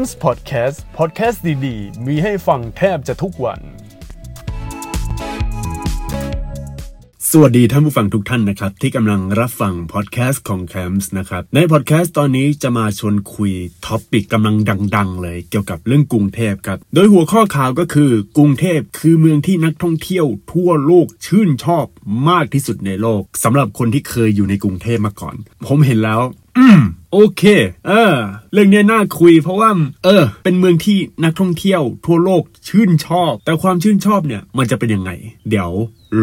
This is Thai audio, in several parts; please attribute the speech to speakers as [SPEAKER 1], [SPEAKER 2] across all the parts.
[SPEAKER 1] m s Podcast Podcast ดี ๆ มีให้ฟังแทบจะทุกวัน
[SPEAKER 2] สวัสดีท่านผู้ฟังทุกท่านนะครับ ที่กำลังรับฟังพอดแคสต์ของ c a m s นะครับ ในพอดแคสต์ตอนนี้จะมาชวนคุย topic กำลังดัง ๆ เลยเกี่ยวกับเรื่องกรุงเทพครับ โดยหัวข้อข่าวก็คือกรุงเทพคือเมืองที่นักท่องเที่ยวทั่วโลกชื่นชอบมากที่สุดในโลกสำหรับคนที่เคยอยู่ในกรุงเทพมาก่อน ผมเห็นแล้ว อืมโอเค เออ เรื่องเนี้ยน่าคุยเพราะว่า เออ เป็นเมืองที่นักท่องเที่ยวทั่วโลกชื่นชอบ แต่ความชื่นชอบเนี่ย มันจะเป็นยังไง เดี๋ยว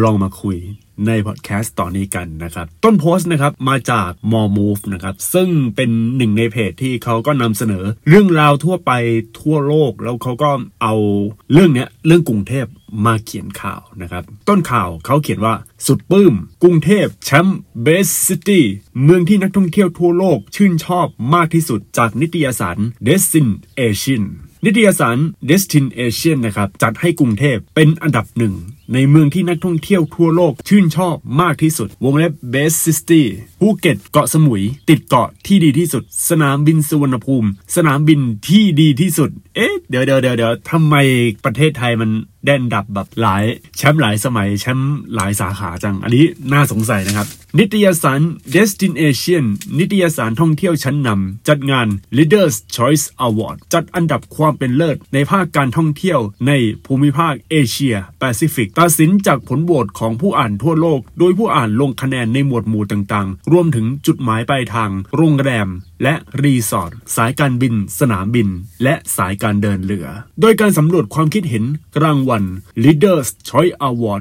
[SPEAKER 2] ลองมาคุย ในพอดแคสต์ตอนนี้กันนะครับ ต้นโพสต์นะครับมาจาก More Move นะครับ ซึ่งเป็นหนึ่งในเพจที่เขาก็นำเสนอ เรื่องราวทั่วไปทั่วโลก แล้วเขาก็เอาเรื่องเนี้ยเรื่องกรุงเทพมาเขียนข่าวนะครับ ต้นข่าวเขาเขียนว่าสุดปลื้ม กรุงเทพแชมป์ Best City เมืองที่นักท่องเที่ยวทั่วโลกชื่นชอบมากที่สุดจากนิตยสาร Destination นิตยสาร Destination นะครับจัดให้กรุงเทพเป็นอันดับหนึ่ง ในเมืองที่นักท่องเที่ยวทั่วโลกชื่นชอบมากที่สุด วงเล็บ Best City ภูเก็ตเกาะสมุย ติดเกาะที่ดีที่สุด สนามบินสุวรรณภูมิ สนามบินที่ดีที่สุด เอ๊ะ เดี๋ยวเดี๋ยวเดี๋ยวเดี๋ยวทำไมประเทศไทยมันได้อันดับแบบหลายแชมป์หลายสมัยแชมป์หลายสาขาจัง อันนี้น่าสงสัยนะครับ นิตยสาร DestinAsian นิตยสารท่องเที่ยวชั้นนำจัดงาน Readers Choice Award จัดอันดับความเป็นเลิศ ในภาคการท่องเที่ยวในภูมิภาคเอเชียแปซิฟิกตัดสินจากผลโหวตของผู้อ่านทั่วโลก โดยผู้อ่านลงคะแนนในหมวดหมู่ต่างๆ รวมถึงจุดหมายปลายทาง โรงแรม และรีสอร์ทสายการบิน สนามบิน และสายการเดินเรือ โดยการสำรวจความคิดเห็นรางวัล Leaders Choice Award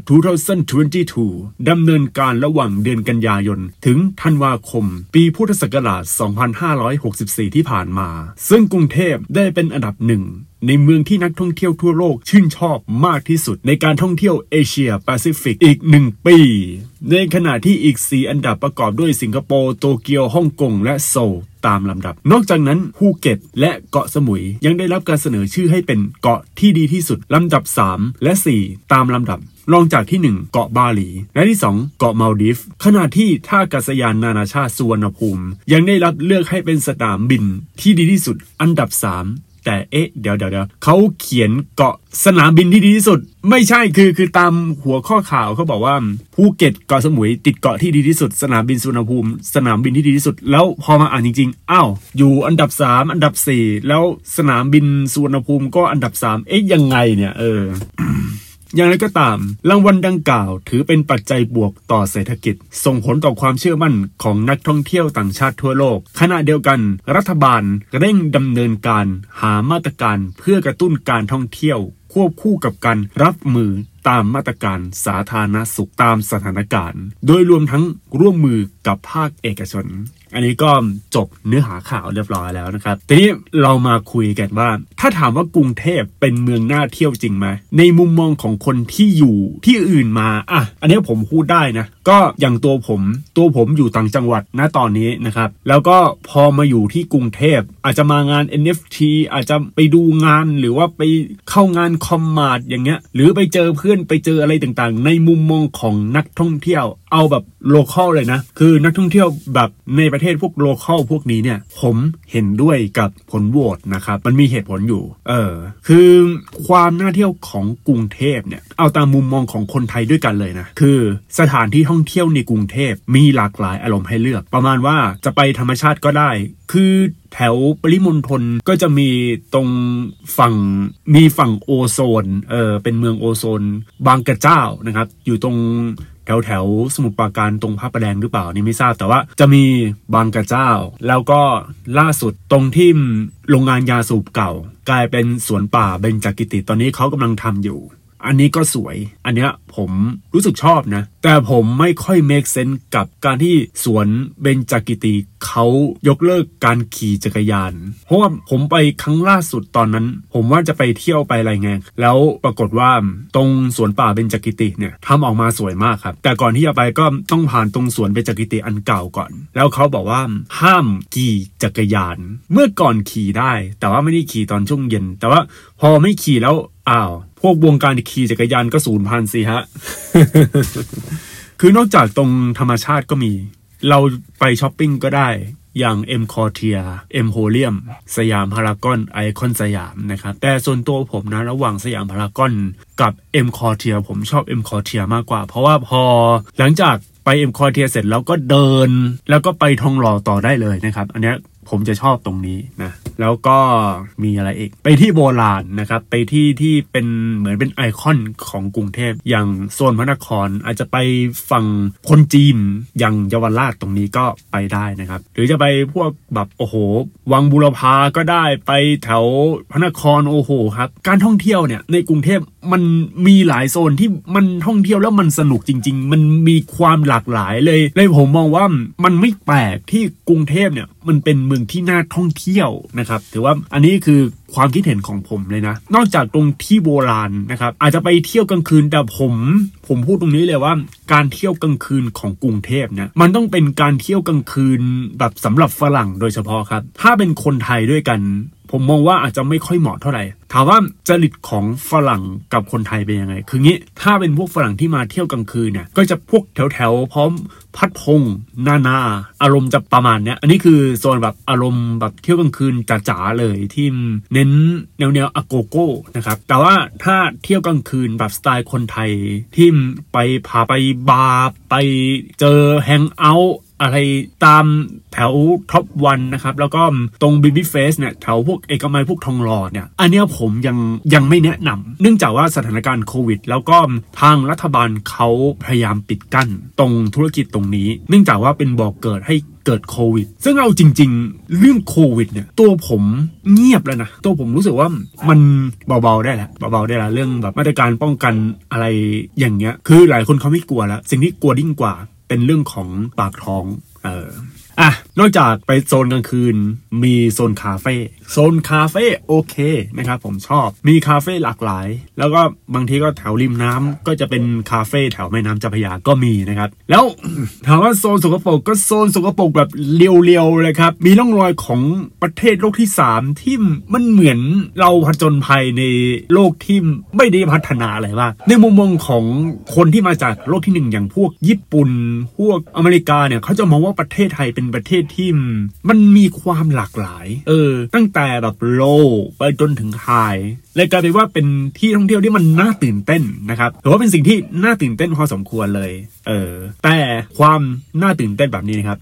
[SPEAKER 2] 2022 ดำเนินการระหว่างเดือนกันยายน ถึงธันวาคม ปีพุทธศักราช 2564 ที่ผ่านมา ซึ่งกรุงเทพได้เป็นอันดับหนึ่งในเมืองที่นักท่องเที่ยวทั่วโลกชื่นชอบมากที่สุดในการท่องเที่ยวเอเชียแปซิฟิกอีกหนึ่งปี ในขณะที่อีก 4 อันดับประกอบด้วยสิงคโปร์ โตเกียว ฮ่องกง และโซล ตามลำดับ นอกจากนั้นภูเก็ตและเกาะสมุยยังได้รับการเสนอชื่อให้เป็นเกาะที่ดีที่สุดลำดับ 3 และ 4 ตามลำดับรองจากที่ 1 เกาะบาหลี และที่ 2 เกาะมาลดีฟขณะที่ท่าอากาศยานนานาชาติสุวรรณภูมิ ยังได้รับเลือกให้เป็นสนามบินที่ดีที่สุดอันดับ 3 แต่เอ๊ะเดี๋ยวเดี๋ยวเดี๋ยวเขาเขียนเกาะสนามบินที่ดีที่สุด ไม่ใช่คือคือตามหัวข้อข่าวเขาบอกว่าภูเก็ตเกาะสมุย ติดเกาะที่ดีที่สุด สนามบินสุวรรณภูมิ สนามบินที่ดีที่สุด แล้วพอมาอ่านจริงๆอ้าวอยู่อันดับ 3 อันดับ 4 แล้วสนามบินสุวรรณภูมิก็อันดับ 3 เอ๊ะยังไงเนี่ยเออ อย่างไรก็ตาม รางวัลดังกล่าวถือเป็นปัจจัยบวกต่อเศรษฐกิจ ส่งผลต่อความเชื่อมั่นของนักท่องเที่ยวต่างชาติทั่วโลก ขณะเดียวกัน รัฐบาลเร่งดำเนินการหามาตรการเพื่อกระตุ้นการท่องเที่ยว ควบคู่กับการรับมือตามมาตรการสาธารณสุขตามสถานการณ์ โดยรวมทั้งร่วมมือกับภาคเอกชน อันนี้ก็จบเนื้อหาข่าวเรียบร้อยแล้วนะครับทีนี้เรามาคุยกันว่า ถ้าถามว่ากรุงเทพเป็นเมืองน่าเที่ยวจริงไหมในมุมมองของคนที่อยู่ที่อื่นมาอะอันนี้ผมพูดได้นะ ก็อย่างตัวผมตัวผมอยู่ต่างจังหวัดณตอนนี้นะครับ แล้วก็พอมาอยู่ที่กรุงเทพอาจจะมางาน NFT อาจจะไปดูงานหรือว่าไปเข้างานคอมมาร์ตอย่างเงี้ย หรือไปเจอเพื่อนไปเจออะไรต่างๆ ในมุมมองของนักท่องเที่ยว เอาแบบ local เลยนะ คือนักท่องเที่ยวแบบในประเทศพวก local พวกนี้เนี่ย ผมเห็นด้วยกับผลโหวตนะครับ มันมีเหตุผลอยู่ เออ คือความน่าเที่ยวของกรุงเทพเนี่ย เอาตามมุมมองของคนไทยด้วยกันเลยนะ คือสถานที่ท่องเที่ยวในกรุงเทพมีหลากหลายอารมณ์ให้เลือก ประมาณว่าจะไปธรรมชาติก็ได้ คือแถวปริมณฑลก็จะมีตรงฝั่งมีฝั่งโอโซน เออเป็นเมืองโอโซน บางกระเจ้านะครับ อยู่ตรง แถวแถวสมุทรปราการตรงพระประแดงหรือเปล่านี่ไม่ทราบแต่ว่าจะมีบางกระเจ้า แล้วก็ล่าสุดตรงที่โรงงานยาสูบเก่า กลายเป็นสวนป่าเบญจกิติตอนนี้เขากำลังทำอยู่ อันนี้ก็สวย อันเนี้ยผมรู้สึกชอบนะ แต่ผมไม่ค่อย make sense กับการที่สวนเบญจกิติเขายกเลิกการขี่จักรยาน เพราะว่าผมไปครั้งล่าสุดตอนนั้น ผมว่าจะไปเที่ยวไปอะไรไงแล้วปรากฏว่าตรงสวนป่าเบญจกิติเนี่ยทำออกมาสวยมากครับ แต่ก่อนที่จะไปก็ต้องผ่านตรงสวนเบญจกิติอันเก่าก่อน แล้วเขาบอกว่าห้ามขี่จักรยาน เมื่อก่อนขี่ได้ แต่ว่าไม่ได้ขี่ตอนช่วงเย็น แต่ว่าพอไม่ขี่แล้วอ้าว พวกวงการขี่จักรยานก็สูญพันธุ์สิฮะ คือนอกจากตรงธรรมชาติก็มี เราไปช้อปปิ้งก็ได้อย่าง M c o r t i e r M h o l i u m สยามพารากอนไอคอนสยามนะครับ แต่ส่วนตัวผมนะ ระหว่างสยามพารากอนกับ M c o r t i e r ผมชอบ EmQuartier มากกว่า เพราะว่าพอหลังจากไป M c o r t i e r เสร็จแล้วก็เดิน แล้วก็ไปทองหล่อต่อได้เลยนะครับ อันนี้ผมจะชอบตรงนี้นะ แล้วก็มีอะไรอีก ไปที่โบราณนะครับ ไปที่ที่เป็นเหมือนเป็นไอคอนของกรุงเทพ อย่างโซนพระนครอาจจะไปฝั่งคนจีนอย่างเยาวราชตรงนี้ก็ไปได้นะครับ หรือจะไปพวกแบบโอ้โห วังบุรพาก็ได้ไปแถวพระนครโอ้โหครับ การท่องเที่ยวเนี่ยในกรุงเทพมันมีหลายโซนที่มันท่องเที่ยวแล้วมันสนุกจริง ๆ มันมีความหลากหลายเลย เลยผมมองว่ามันไม่แปลกที่กรุงเทพเนี่ยมันเป็นเมืองที่น่าท่องเที่ยวนะครับถือว่าอันนี้คือความคิดเห็นของผมเลยนะ นอกจากตรงที่โบราณนะครับ อาจจะไปเที่ยวกลางคืนแต่ผมผมพูดตรงนี้เลยว่า การเที่ยวกลางคืนของกรุงเทพเนี่ยมันต้องเป็นการเที่ยวกลางคืนแบบสำหรับฝรั่งโดยเฉพาะครับ ถ้าเป็นคนไทยด้วยกัน ผมมองว่าอาจจะไม่ค่อยเหมาะเท่าไหร่ ถามว่าจริตของฝรั่งกับคนไทยเป็นยังไง คืองี้ ถ้าเป็นพวกฝรั่งที่มาเที่ยวกลางคืนเนี่ย ก็จะพวกแถวแถวๆพร้อมพัดพง นานา อารมณ์จะประมาณเนี้ย อันนี้คือโซนแบบอารมณ์แบบเที่ยวกลางคืนจ๋าๆเลยที่เน้นแนวแนวอโกโก้นะครับ แต่ว่าถ้าเที่ยวกลางคืนแบบสไตล์คนไทยที่ไปพาไปบาร์ไปเจอ hang out อะไรตามแถวท็อปวันนะครับ แล้วก็ตรงบีบีเฟสเนี่ยแถวพวกเอกมัยพวกทองหล่อเนี่ย อันเนี้ยผมยังยังไม่แนะนำเนื่องจากว่าสถานการณ์โควิด แล้วก็ทางรัฐบาลเขาพยายามปิดกั้น ตรงธุรกิจตรงนี้ เนื่องจากว่าเป็นบอกเกิดให้เกิดโควิด ซึ่งเอาจริง ๆ เรื่องโควิดเนี่ย ตัวผมเงียบแล้วนะ ตัวผมรู้สึกว่ามันเบาๆได้แล้วเบาๆได้แล้วเรื่องแบบมาตรการป้องกันอะไรอย่างเงี้ย คือหลายคนเขาไม่กลัวแล้ว สิ่งที่กลัวยิ่งกว่า เป็นเรื่องของปากท้องเออ อะ นอกจากไปโซนกลางคืน มีโซนคาเฟ่ โซนคาเฟ่โอเคนะครับผมชอบ มีคาเฟ่หลากหลาย แล้วก็บางทีก็แถวริมน้ำก็จะเป็นคาเฟ่แถวแม่น้ำเจ้าพระยาก็มีนะครับ แล้วถามว่าโซนสกปรกก็โซนสกปรกแบบเรียวๆเลยครับ มีร่องรอยของประเทศโลกที่ 3 ที่มันเหมือนเราผจญภัยในโลกที่ไม่ได้พัฒนาอะไรมากในมุมมองของคนที่มาจากโลกที่หนึ่งอย่างพวกญี่ปุ่น พวกอเมริกาเนี่ยเขาจะมองว่าประเทศไทยเป็นประเทศที่มันมีความหลากหลาย เออ ตั้งแต่แบบโลไปจนถึงไฮเลยกลายเป็นว่าเป็นที่ท่องเที่ยวที่มันน่าตื่นเต้นนะครับถือว่าเป็นสิ่งที่น่าตื่นเต้นพอสมควรเลย เออ แต่ความน่าตื่นเต้นแบบนี้นะครับ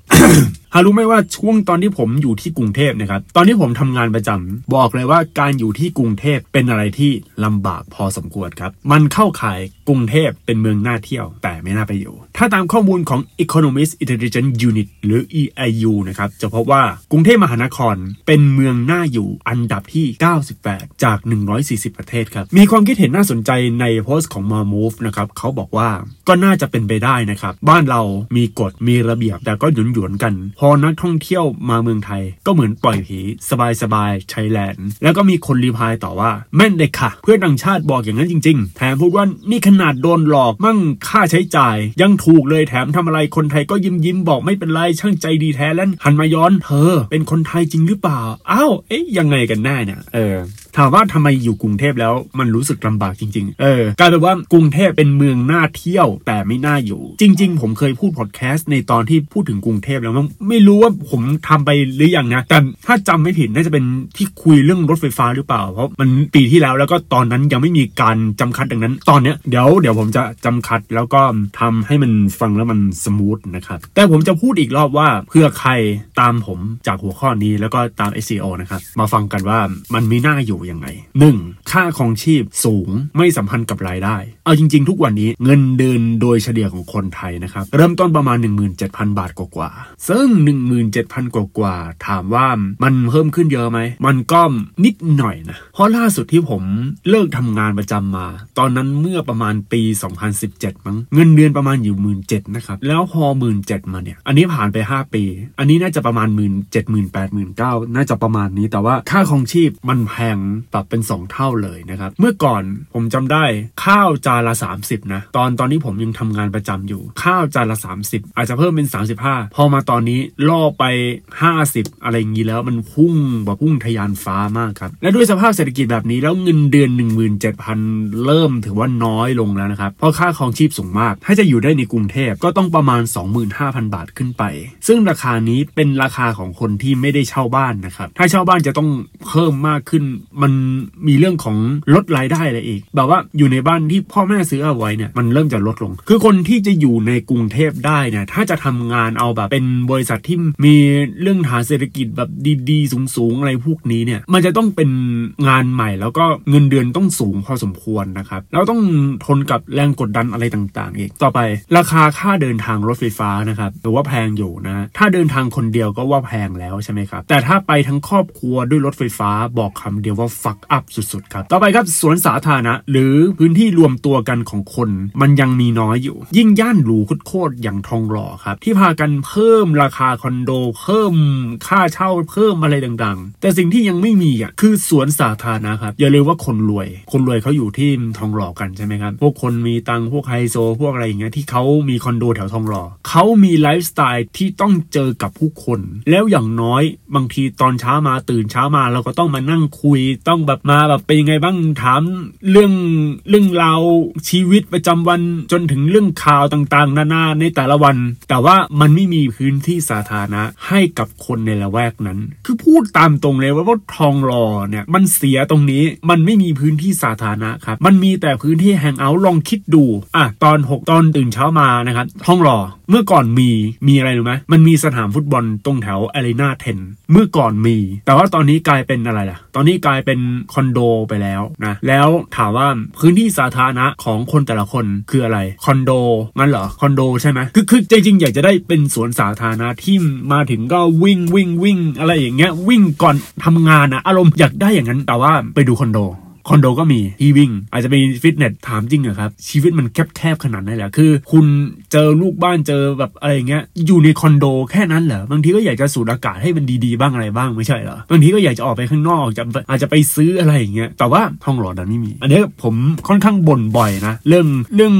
[SPEAKER 2] หารู้ไหมว่าช่วงตอนที่ผมอยู่ที่กรุงเทพนะครับตอนที่ผมทำงานประจำบอกเลยว่าการอยู่ที่กรุงเทพเป็นอะไรที่ลำบากพอสมควรครับ มันเข้าข่าย กรุงเทพเป็นเมืองน่าเที่ยว แต่ไม่น่าไปอยู่ ถ้าตามข้อมูลของ Economist Intelligence Unit หรือ EIU นะครับจะพบว่ากรุงเทพมหานครเป็นเมืองน่าอยู่อันดับที่ 98 จาก 140 ประเทศครับ มีความคิดเห็นน่าสนใจในโพสต์ของ m a m o v e นะครับเขาบอกว่าก็น่าจะเป็นไปได้นะครับ บ้านเรามีกฎมีระเบียบแต่ก็หยุนหยวนกัน พอนักท่องเที่ยวมาเมืองไทย ก็เหมือนปล่อยผีสบายสบายๆใช้แลนด์แล้วก็มีคนรีพายต่อว่าแม่นเลยค่ะ เพื่อนต่างชาติบอกอย่างนั้นจริง ๆ แถมพูดว่านี่ขนาดโดนหลอกมั่งค่าใช้จ่าย ยังถูกเลยแถมทำอะไรคนไทยก็ยิ้มยิ้มบอกไม่เป็นไรช่างใจดีแท้แล้วหันมาย้อนเธอ เป็นคนไทยจริงหรือเปล่าอ้าวเอ๊ยยังไงกันแน่เนี่ยเออถามว่าทำไมอยู่กรุงเทพแล้วมันรู้สึกลำบากจริง ๆ เออกลายเป็นว่ากรุงเทพเป็นเมืองน่าเที่ยวแต่ไม่น่าอยู่ จริง ๆ ผมเคยพูดพอดแคสต์ในตอนที่พูดถึงกรุงเทพแล้วมั้งไม่รู้ว่าผมทำไปหรือยังนะแต่ถ้าจำไม่ผิดน่าจะเป็นที่คุยเรื่องรถไฟฟ้าหรือเปล่า เพราะมันปีที่แล้วแล้วก็ตอนนั้นยังไม่มีการ jump cut ดังนั้น ตอนเนี้ยเดี๋ยวเดี๋ยวผมจะ jump cut แล้วก็ทำให้มันฟังแล้วมัน smooth นะครับแต่ผมจะพูดอีกรอบว่าเพื่อใครตามผมจากหัวข้อนี้แล้วก็ตาม SEO นะครับมาฟังกันว่ามันมีหน้าอยู่ยังไง 1. ค่าของชีพสูงไม่สัมพันธ์กับรายได้ เอาจริง ๆ ทุกวันนี้เงินเดือนโดยเฉลี่ยของคนไทยนะครับ เริ่มต้นประมาณ 17,000 บาทกว่าๆซึ่ง 17,000 กว่าๆถามว่ามันเพิ่มขึ้นเยอะไหม มันก็นิดหน่อยนะ เพราะล่าสุดที่ผมเลิกทำงานประจำมา ตอนนั้นเมื่อประมาณปี 2017 มั้งเงินเดือนประมาณอยู่17,000นะครับ แล้วพอ17,000มาเนี่ย อันนี้ผ่านไป 5 ปี อันนี้น่าจะประมาณ1 7 0 0 0 0 8 9 0 0 0น่าจะประมาณนี้แต่ว่าค่าของชีพมันแพงปรับเป็น 2 เท่าเลยนะครับ เมื่อก่อนผมจำได้ข้าวจานละ 30 นะ ตอนตอนนี้ผมยังทำงานประจำอยู่ ข้าวจานละ 30 อาจจะเพิ่มเป็น 35 พอมาตอนนี้ล่อไป 50 อะไรอย่างนี้แล้วมันพุ่งแบบพุ่งทะยานฟ้ามากครับ และด้วยสภาพเศรษฐกิจแบบนี้แล้วเงินเดือน 17,000 เริ่มถือว่าน้อยลงแล้วนะครับ เพราะค่าครองชีพสูงมาก ถ้าจะอยู่ได้ในกรุงเทพก็ต้องประมาณ 25,000 บาทขึ้นไป ซึ่งราคานี้เป็นราคาของคนที่ไม่ได้เช่าบ้านนะครับ ถ้าเช่าบ้านจะต้องเพิ่มมากขึ้นมันมีเรื่องของลดรายได้อะไรอีก แบบว่าอยู่ในบ้านที่พ่อแม่ซื้อเอาไว้เนี่ยมันเริ่มจะลดลง คือคนที่จะอยู่ในกรุงเทพได้เนี่ยถ้าจะทำงานเอาแบบเป็นบริษัทที่มีเรื่องฐานเศรษฐกิจแบบดีๆ สูงๆ อะไรพวกนี้เนี่ยมันจะต้องเป็นงานใหม่ แล้วก็เงินเดือนต้องสูงพอสมควรนะครับแล้วต้องทนกับแรงกดดันอะไรต่างๆ อีก ต่อไปราคาค่าเดินทางรถไฟฟ้านะครับหรือว่าแพงอยู่นะ ถ้าเดินทางคนเดียวก็ว่าแพงแล้วใช่ไหมครับแต่ถ้าไปทั้งครอบครัวด้วยรถไฟฟ้าบอกคำเดียวว่าฟักอัพสุดๆครับ ต่อไปครับสวนสาธารณะ หรือพื้นที่รวมตัวกันของคน มันยังมีน้อยอยู่ ยิ่งย่านหรูโคตรอย่างทองหล่อครับ ที่พากันเพิ่มราคาคอนโด เพิ่มค่าเช่าเพิ่มอะไรต่างๆ แต่สิ่งที่ยังไม่มีอะคือสวนสาธารณะครับอย่าลืมว่าคนรวย คนรวยเขาอยู่ที่ทองหล่อกันใช่ไหมครับพวกคนมีตังพวกไฮโซพวกอะไรอย่างเงี้ยที่เขามีคอนโดแถวทองหล่อเขามีไลฟ์สไตล์ที่ต้องเจอกับผู้คน แล้วอย่างน้อยบางทีตอนเช้ามาตื่นเช้ามาเราก็ต้องมานั่งคุยต้องแบบมาแบบเป็นยังไงบ้างถามเรื่องเรื่องราวชีวิตประจำวันจนถึงเรื่องข่าวต่างๆ นานาในแต่ละวัน แต่ว่ามันไม่มีพื้นที่สาธารณะให้กับคนในละแวกนั้น คือพูดตามตรงเลยว่าทองหล่อเนี่ยมันเสียตรงนี้มันไม่มีพื้นที่สาธารณะครับ มันมีแต่พื้นที่แฮงเอาท์ลองคิดดูอะตอน 6 ตอนตื่นเช้ามานะครับทองหล่อเมื่อก่อนมีมีอะไรรู้ไหมมันมีสนามฟุตบอลตรงแถวอารีนาเทนเมื่อก่อนมี แต่ว่าตอนนี้กลายเป็นอะไรล่ะ ตอนนี้กลายเป็นเป็นคอนโดไปแล้วนะแล้วถามว่าพื้นที่สาธารณะของคนแต่ละคนคืออะไรคอนโดงั้นเหรอคอนโดใช่ไหมคือคือจริงๆอยากจะได้เป็นสวนสาธารณะที่มาถึงก็วิ่งวิ่งวิ่งอะไรอย่างเงี้ยวิ่งก่อนทำงานนะอารมณ์อยากได้อย่างนั้นแต่ว่าไปดูคอนโด คอนโดก็มีที่วิ่ง อาจจะมีฟิตเนสถามจริงเหรอครับ ชีวิตมันแคบๆขนาดนั้นแหละคือ คุณเจอลูกบ้านเจอแบบอะไรเงี้ยอยู่ในคอนโดแค่นั้นเหรอบางทีก็อยากจะสูดอากาศให้มันดีๆบ้างอะไรบ้างไม่ใช่เหรอบางทีก็อยากจะออกไปข้างนอกจะอาจจะไปซื้ออะไรอย่างเงี้ยแต่ว่าท้องหลอดันไม่มี อันนี้ผมค่อนข้างบ่นบ่อยนะ เรื่องเรื่อง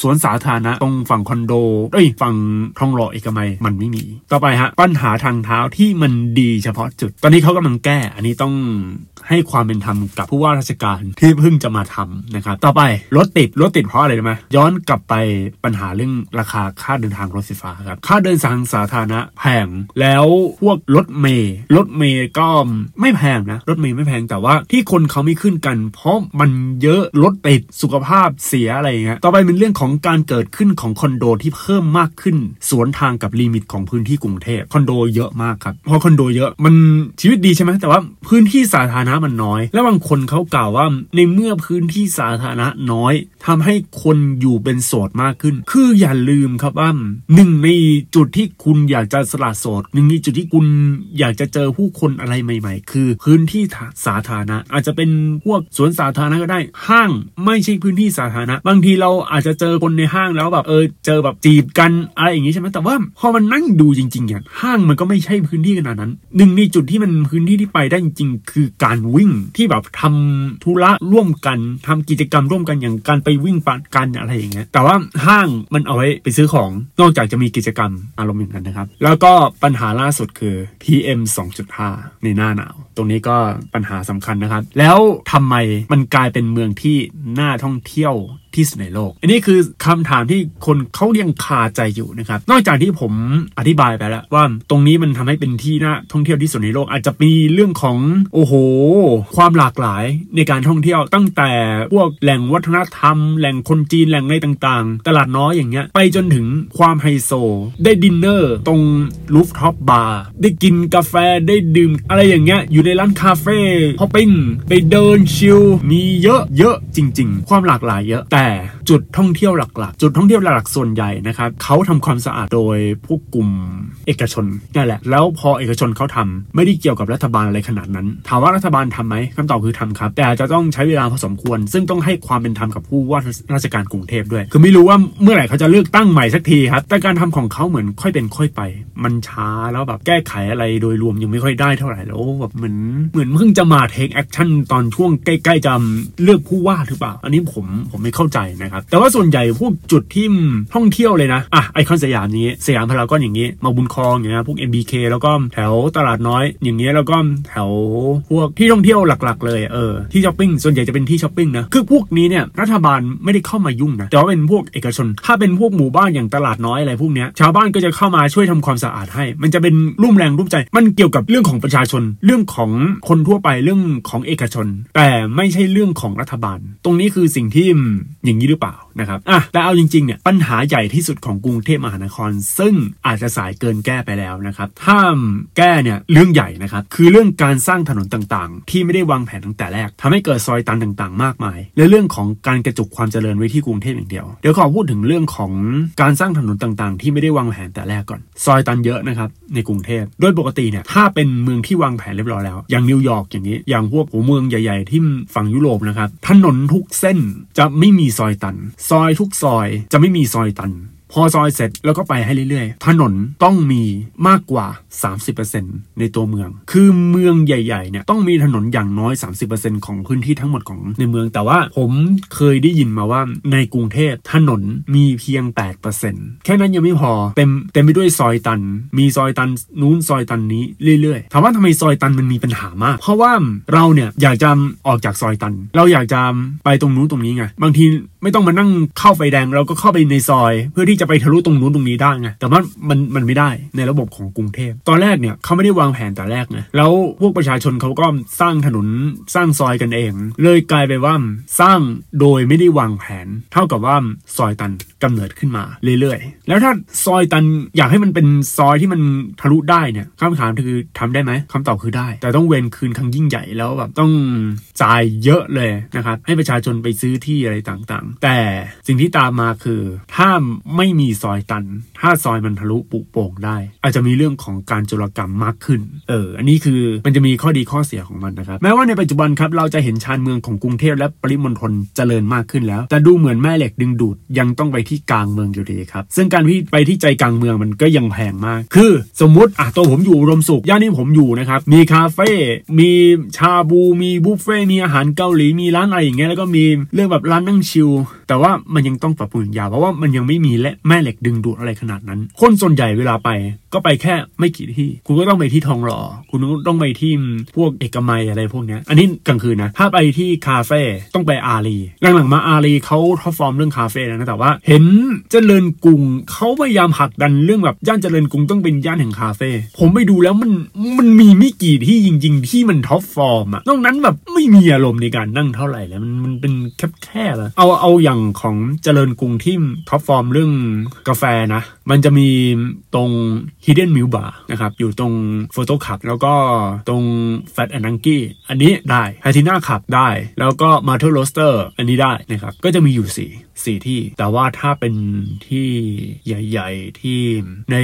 [SPEAKER 2] สวนสาธารณะตรงฝั่งคอนโดเอ้ยฝั่งทองหล่อเอกมัยมันไม่มี ต่อไปฮะปัญหาทางเท้าที่มันดีเฉพาะจุด ตอนนี้เขากำลังแก้ อันนี้ต้องให้ความเป็นธรรมกับผู้ว่าราชการที่เพิ่งจะมาทำนะครับ ต่อไปรถติดรถติดเพราะอะไรรู้ไหมย้อนกลับไปปัญหาเรื่องราคาค่าเดินทางรถไฟฟ้าครับค่าเดินทางสาธารณะแพงแล้วพวกรถเมย์รถเมย์ก็ไม่แพงนะรถเมย์ไม่แพงแต่ว่าที่คนเขาไม่ขึ้นกัน เพราะมันเยอะรถติดสุขภาพเสียอะไรอย่างเงี้ยต่อไปเป็นเรื่องของการเกิดขึ้นของคอนโดที่เพิ่มมากขึ้น สวนทางกับ limit ของพื้นที่กรุงเทพคอนโดเยอะมากครับพอคอนโดเยอะมันชีวิตดีใช่ไหมแต่ว่าพื้นที่สาธารณะมันน้อย แล้วบางคนเขากล่าวว่าในเมื่อพื้นที่สาธารณะน้อยทำให้คนอยู่เป็นโสดมากขึ้น คืออย่าลืมครับว่าหนึ่งในจุดที่คุณอยากจะสละโสดหนึ่งในจุดที่คุณอยากจะเจอผู้คนอะไรใหม่ ๆ คือพื้นที่สาธารณะ อาจจะเป็นพวกสวนสาธารณะก็ได้ ห้างไม่ใช่พื้นที่สาธารณะ บางทีเราอาจจะเจอคนในห้างแล้วแบบเออเจอแบบจีบกันอะไรอย่างนี้ใช่ไหมแต่ว่าพอมันนั่งดูจริงๆเนี่ยห้างมันก็ไม่ใช่พื้นที่ขนาดนั้นหนึ่งในจุดที่มันพื้นที่ที่ไปได้จริงๆคือการวิ่งที่แบบทำธุระร่วมกันทำกิจกรรมร่วมกันอย่างการไปวิ่งปั่นกันอะไรอย่างเงี้ยแต่ว่าห้างมันเอาไว้ไปซื้อของนอกจากจะมีกิจกรรมอารมณ์อย่างนั้นนะครับ แล้วก็ปัญหาล่าสุดคือ PM 2.5 ในหน้าหนาว ตรงนี้ก็ปัญหาสำคัญนะครับ แล้วทำไมมันกลายเป็นเมืองที่น่าท่องเที่ยว ที่สุดในโลก อันนี้คือคำถามที่คนเขายังคาใจอยู่นะครับ นอกจากที่ผมอธิบายไปแล้วว่าตรงนี้มันทำให้เป็นที่น่าท่องเที่ยวที่สุดในโลก อาจจะมีเรื่องของโอ้โห ความหลากหลายในการท่องเที่ยวตั้งแต่พวกแหล่งวัฒนธรรม แหล่งคนจีนแหล่งอะไรต่างๆ ตลาดน้อยอย่างเงี้ยไปจนถึงความไฮโซ ได้ดินเนอร์ตรง rooftop bar ได้กินกาแฟได้ดื่มอะไรอย่างเงี้ยอยู่ในร้าน cafe hopping ไปเดิน chill มีเยอะเยอะจริง ๆ ความหลากหลายเยอะแต่เอ๊ะจุดท่องเที่ยวหลักๆ จุดท่องเที่ยวหลักๆส่วนใหญ่นะครับเขาทำความสะอาดโดยพวกกลุ่มเอกชนนั่นแหละ แล้วพอเอกชนเขาทำไม่ได้เกี่ยวกับรัฐบาลอะไรขนาดนั้น ถามว่ารัฐบาลทำไหมคำตอบคือทำครับ แต่จะต้องใช้เวลาพอสมควร ซึ่งต้องให้ความเป็นธรรมกับผู้ว่าราชการกรุงเทพด้วย คือไม่รู้ว่าเมื่อไหร่เขาจะเลือกตั้งใหม่สักทีครับแต่การทำของเขาเหมือนค่อยเป็นค่อยไป มันช้าแล้วแบบแก้ไขอะไรโดยรวมยังไม่ค่อยได้เท่าไหร่แล้วแบบเหมือนเหมือนเพิ่งจะมา take action ตอนช่วงใกล้ๆจะเลือกผู้ว่าหรือเปล่า อันนี้ผมผมไม่เข้าใจนะครับ แต่ว่าส่วนใหญ่พวกจุดที่ท่องเที่ยวเลยนะ อะไอคอนสยามนี้สยามพารากอนอย่างนี้ มาบุญคลองอย่างเงี้ยพวก MBK แล้วก็แถวตลาดน้อยอย่างเงี้ยแล้วก็แถวพวกที่ท่องเที่ยวหลักๆ เลยเออที่ช้อปปิ้งส่วนใหญ่จะเป็นที่ช้อปปิ้งนะคือพวกนี้เนี่ยรัฐบาลไม่ได้เข้ามายุ่งนะแต่ว่าเป็นพวกเอกชน ถ้าเป็นพวกหมู่บ้านอย่างตลาดน้อยอะไรพวกเนี้ยชาวบ้านก็จะเข้ามาช่วยทำความสะอาดให้ มันจะเป็นร่วมแรงร่วมใจ มันเกี่ยวกับเรื่องของประชาชน เรื่องของคนทั่วไปเรื่องของเอกชน แต่ไม่ใช่เรื่องของรัฐบาล ตรงนี้คือสิ่งที่อย่างนี้หรือเปล่าเปล่านะครับอะแต่เอาจริงๆเนี่ยปัญหาใหญ่ที่สุดของกรุงเทพมหานคร ซึ่งอาจจะสายเกินแก้ไปแล้วนะครับถ้าแก้เนี่ยเรื่องใหญ่นะครับคือเรื่องการสร้างถนนต่างๆ ที่ไม่ได้วางแผนตั้งแต่แรกทำให้เกิดซอยตันต่างๆ มากมาย และเรื่องของการกระจุกความเจริญไว้ที่กรุงเทพอย่างเดียว เดี๋ยวขอพูดถึงเรื่องของการสร้างถนนต่างๆ ที่ไม่ได้วางแผนแต่แรกก่อน ซอยตันเยอะนะครับในกรุงเทพโดยปกติเนี่ยถ้าเป็นเมืองที่วางแผนเรียบร้อยแล้ว อย่างนิวยอร์กอย่างนี้ อย่างพวกหัวเมืองใหญ่ ๆ ที่ฝั่งยุโรปนะครับถนนทุกเส้นจะไม่มีซอยตันซอยทุกซอยจะไม่มีซอยตัน พอซอยเสร็จแล้วก็ไปให้เรื่อยๆ ถนนต้องมีมากกว่า 30%ในตัวเมือง คือเมืองใหญ่ๆเนี่ยต้องมีถนนอย่างน้อย 30%ของพื้นที่ทั้งหมดของในเมือง แต่ว่าผมเคยได้ยินมาว่าในกรุงเทพถนนมีเพียง 8%แค่นั้นยังไม่พอเต็มเต็มไปด้วยซอยตัน มีซอยตันนู้นซอยตันนี้เรื่อยๆ ถามว่าทำไมซอยตันมันมีปัญหามาก เพราะว่าเราเนี่ยอยากจะออกจากซอยตัน เราอยากจะไปตรงนู้นตรงนี้ไง บางที ไม่ต้องมานั่งเข้าไฟแดงเราก็เข้าไปในซอย เพื่อที่จะไปทะลุตรงนู้นตรงนี้ได้ไงแต่ว่ามันมันไม่ได้ในระบบของกรุงเทพตอนแรกเนี่ยเขาไม่ได้วางแผนแต่แรกไงแล้วพวกประชาชนเขาก็สร้างถนนสร้างซอยกันเอง เลยกลายไปว่าสร้างโดยไม่ได้วางแผน เท่ากับว่าซอยตันกำเนิดขึ้นมาเรื่อยๆ แล้วถ้าซอยตันอยากให้มันเป็นซอยที่มันทะลุได้เนี่ยคำถามคือทำได้ไหมคำตอบคือได้ แต่ต้องเวนคืนครั้งยิ่งใหญ่แล้วแบบต้องจ่ายเยอะเลยนะครับให้ประชาชนไปซื้อที่อะไรต่างๆแต่สิ่งที่ตามมาคือ ถ้าไม่มีซอยตัน ถ้าซอยมันทะลุปุโป่งได้ อาจจะมีเรื่องของการจุลกรรมมากขึ้น เออ อันนี้คือมันจะมีข้อดีข้อเสียของมันนะครับ แม้ว่าในปัจจุบันครับเราจะเห็นชานเมืองของกรุงเทพและปริมณฑลเจริญมากขึ้นแล้ว แต่ดูเหมือนแม่เหล็กดึงดูดยังต้องไปที่กลางเมืองอยู่ดีครับ ซึ่งการที่ไปที่ใจกลางเมืองมันก็ยังแพงมาก คือ สมมติอะตัวผมอยู่รมสุขย่านนี้ผมอยู่นะครับ มีคาเฟ่ มีชาบู มีบุฟเฟ่ มีอาหารเกาหลี มีร้านอะไรอย่างเงี้ย แล้วก็มีเรื่องแบบร้านนั่งชิลแต่ว่ามันยังต้องปรับปรุงยาวเพราะว่ามันยังไม่มีและแม่เหล็กดึงดูดอะไรขนาดนั้น คนส่วนใหญ่เวลาไป ก็ไปแค่ไม่กี่ที่ คุณก็ต้องไปที่ทองหล่อคุณก็ต้องไปที่พวกเอกมัยอะไรพวกเนี้ยอันนี้กลางคืนนะ ถ้าไปที่คาเฟ่ต้องไปอารีหลังๆมาอารีเขา top form เรื่องคาเฟ่แล้วนะแต่ว่า เห็นเจริญกรุงเขาพยายามผลักดันเรื่องแบบย่านเจริญกรุงต้องเป็นย่านแห่งคาเฟ่ผมไปดูแล้วมันมันมีไม่กี่ที่จริง ๆ ที่มัน top form อะนอกนั้นแบบไม่มีอารมณ์ในการนั่งเท่าไหร่แล้วมันมันเป็นแคบๆอะเอาเอาอย่างของเจริญกรุงที่ท็อปฟอร์มเรื่องกาแฟนะ มันจะมีตรง Hidden Mill Bar นะครับ อยู่ตรงโฟโต้คับแล้วก็ตรง Fat and a n k y อันนี้ได้ไฮทิน่าขับได้ แล้วก็ m a r t e l Roaster อันนี้ได้นะครับ ก็จะมีอยู่สี่สี่ที่ แต่ว่าถ้าเป็นที่ใหญ่ ๆ ที่ใน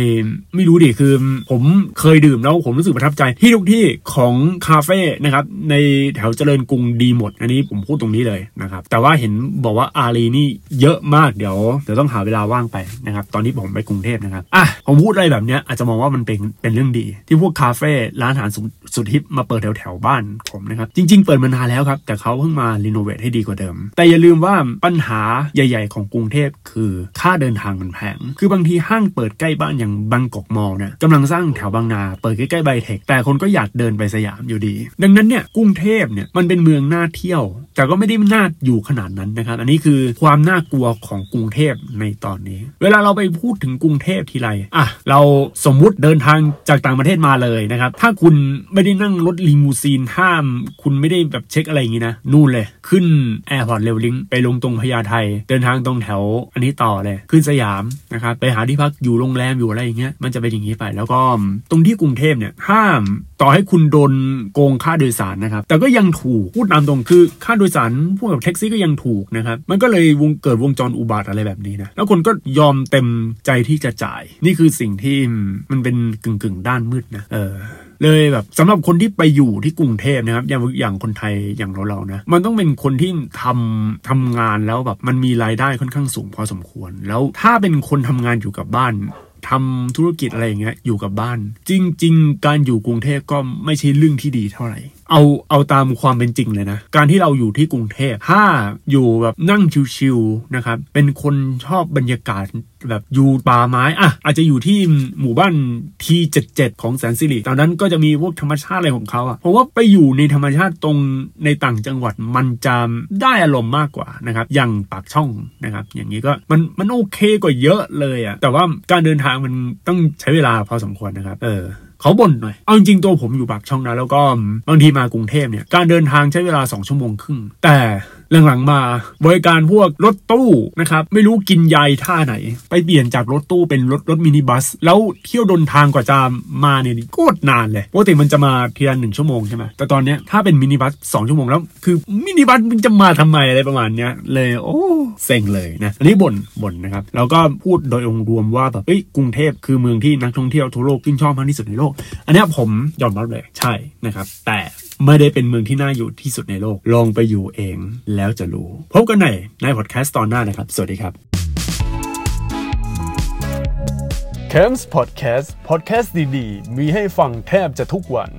[SPEAKER 2] ไม่รู้ดิคือผมเคยดื่มแล้วผมรู้สึกประทับใจที่ทุกที่ของคาเฟ่นะครับ ในแถวเจริญกรุงดีหมด อันนี้ผมพูดตรงนี้เลยนะครับ แต่ว่าเห็นบอกว่าอารีนี่เยอะมากเดี๋ยวเดี๋ยวต้องหาเวลาว่างไปนะครับ ตอนนี้ผมไปกรุงเทพนะครับอะผมพูดอะไรแบบเนี้ยอาจจะมองว่ามันเป็นเป็นเรื่องดี ที่พวกคาเฟ่ร้านอาหารสุดฮิปมาเปิดแถวแถวบ้านผมนะครับ จริง ๆ เปิดมานานแล้วครับ แต่เขาเพิ่งมารีโนเวทให้ดีกว่าเดิม แต่อย่าลืมว่าปัญหาใหญ่ ๆ ของกรุงเทพคือค่าเดินทางมันแพง คือบางทีห้างเปิดใกล้บ้านอย่างบางกอกมอลเนี่ยกำลังสร้างแถวบางนาเปิดใกล้ๆไบเทคแต่คนก็อยากเดินไปสยามอยู่ดี ดังนั้นเนี่ยกรุงเทพเนี่ยมันเป็นเมืองน่าเที่ยว แต่ก็ไม่ได้น่าอยู่ขนาดนั้นนะครับ อันนี้คือความน่ากลัวของกรุงเทพในตอนนี้ เวลาเราไปพูดถึงกรุงเทพทีไรอะเราสมมุติเดินทางจากต่างประเทศมาเลยนะครับ ถ้าคุณไม่ได้นั่งรถลีมูซีนห้าม คุณไม่ได้แบบเช็คอะไรอย่างงี้นะ นู่นเลย ขึ้น Airport Rail Link ไปลงตรงพญาไทเดินทางตรงแถวอันนี้ต่อเลยขึ้นสยามนะครับไปหาที่พักอยู่โรงแรมอยู่อะไรอย่างเงี้ยมันจะเป็นอย่างนี้ไป แล้วก็ตรงที่กรุงเทพเนี่ยห้ามต่อให้คุณโดนโกงค่าโดยสารนะครับ แต่ก็ยังถูกพูดตามตรงคือค่าโดยสารพวกกับแท็กซี่ก็ยังถูกนะครับ มันก็เลยวงเกิดวงจรอุบาทอะไรแบบนี้นะแล้วคนก็ยอมเต็มใจที่จะจ่าย นี่คือสิ่งที่มันเป็นกึ่งกึ่งด้านมืดนะเออ เลยแบบสำหรับคนที่ไปอยู่ที่กรุงเทพนะครับ อย่างอย่างคนไทยอย่างเราเรานะมันต้องเป็นคนที่ทำทำงานแล้วแบบมันมีรายได้ค่อนข้างสูงพอสมควร แล้วถ้าเป็นคนทำงานอยู่กับบ้านทำธุรกิจอะไรอย่างเงี้ยอยู่กับบ้าน จริง ๆ การอยู่กรุงเทพก็ไม่ใช่เรื่องที่ดีเท่าไหร่ เอาเอาตามความเป็นจริงเลยนะ การที่เราอยู่ที่กรุงเทพถ้าอยู่แบบนั่งชิวๆนะครับ เป็นคนชอบบรรยากาศแบบอยู่ป่าไม้อะอาจจะอยู่ที่หมู่บ้านทีเจ็ดเจ็ดของแสนสิริตอนนั้นก็จะมีพวกธรรมชาติอะไรของเขาอะเพราะว่าไปอยู่ในธรรมชาติตรงในต่างจังหวัดมันจะได้อารมณ์มากกว่านะครับอย่างปากช่องนะครับ อย่างนี้ก็มันมันโอเคกว่าเยอะเลยอะแต่ว่าการเดินทางมันต้องใช้เวลาพอสมควรนะครับ เออ เขาบ่นหน่อย เอาจริงตัวผมอยู่ปากช่องนะแล้วก็บางทีมากรุงเทพเนี่ยการเดินทางใช้เวลา 2 ชั่วโมงครึ่งแต่ หลังๆมาบริการพวกรถตู้นะครับไม่รู้กินยายท่าไหน ไปเปลี่ยนจากรถตู้เป็นรถรถมินิบัส แล้วเที่ยวดนทางกว่าจะมาเนี่ยโคตรนานเลยปกติมันจะมาเทีละหนึ่งชั่วโมงใช่ไหมแต่ตอนเนี้ยถ้าเป็นมินิบัสสองชั่วโมงแล้วคือมินิบัสมันจะมาทำไมอะไรประมาณเนี้ยเลยโอ้เซ็งเลยนะอันนี้บ่นบ่นนะครับแล้วก็พูดโดยองค์รวมว่าแบบเอ้ยกรุงเทพคือเมืองที่นักท่องเที่ยวทั่วโลกชื่นชอบมากที่สุดในโลก อันนี้ผมยอมรับเลยใช่นะครับแต่ ไม่ได้เป็นเมืองที่น่าอยู่ที่สุดในโลก ลองไปอยู่เองแล้วจะรู้ พบกันในในพอดแคสต์ตอนหน้านะครับ สวัสดีครับ
[SPEAKER 1] c a m s Podcast Podcast ดีๆ มีให้ฟังแทบจะทุกวัน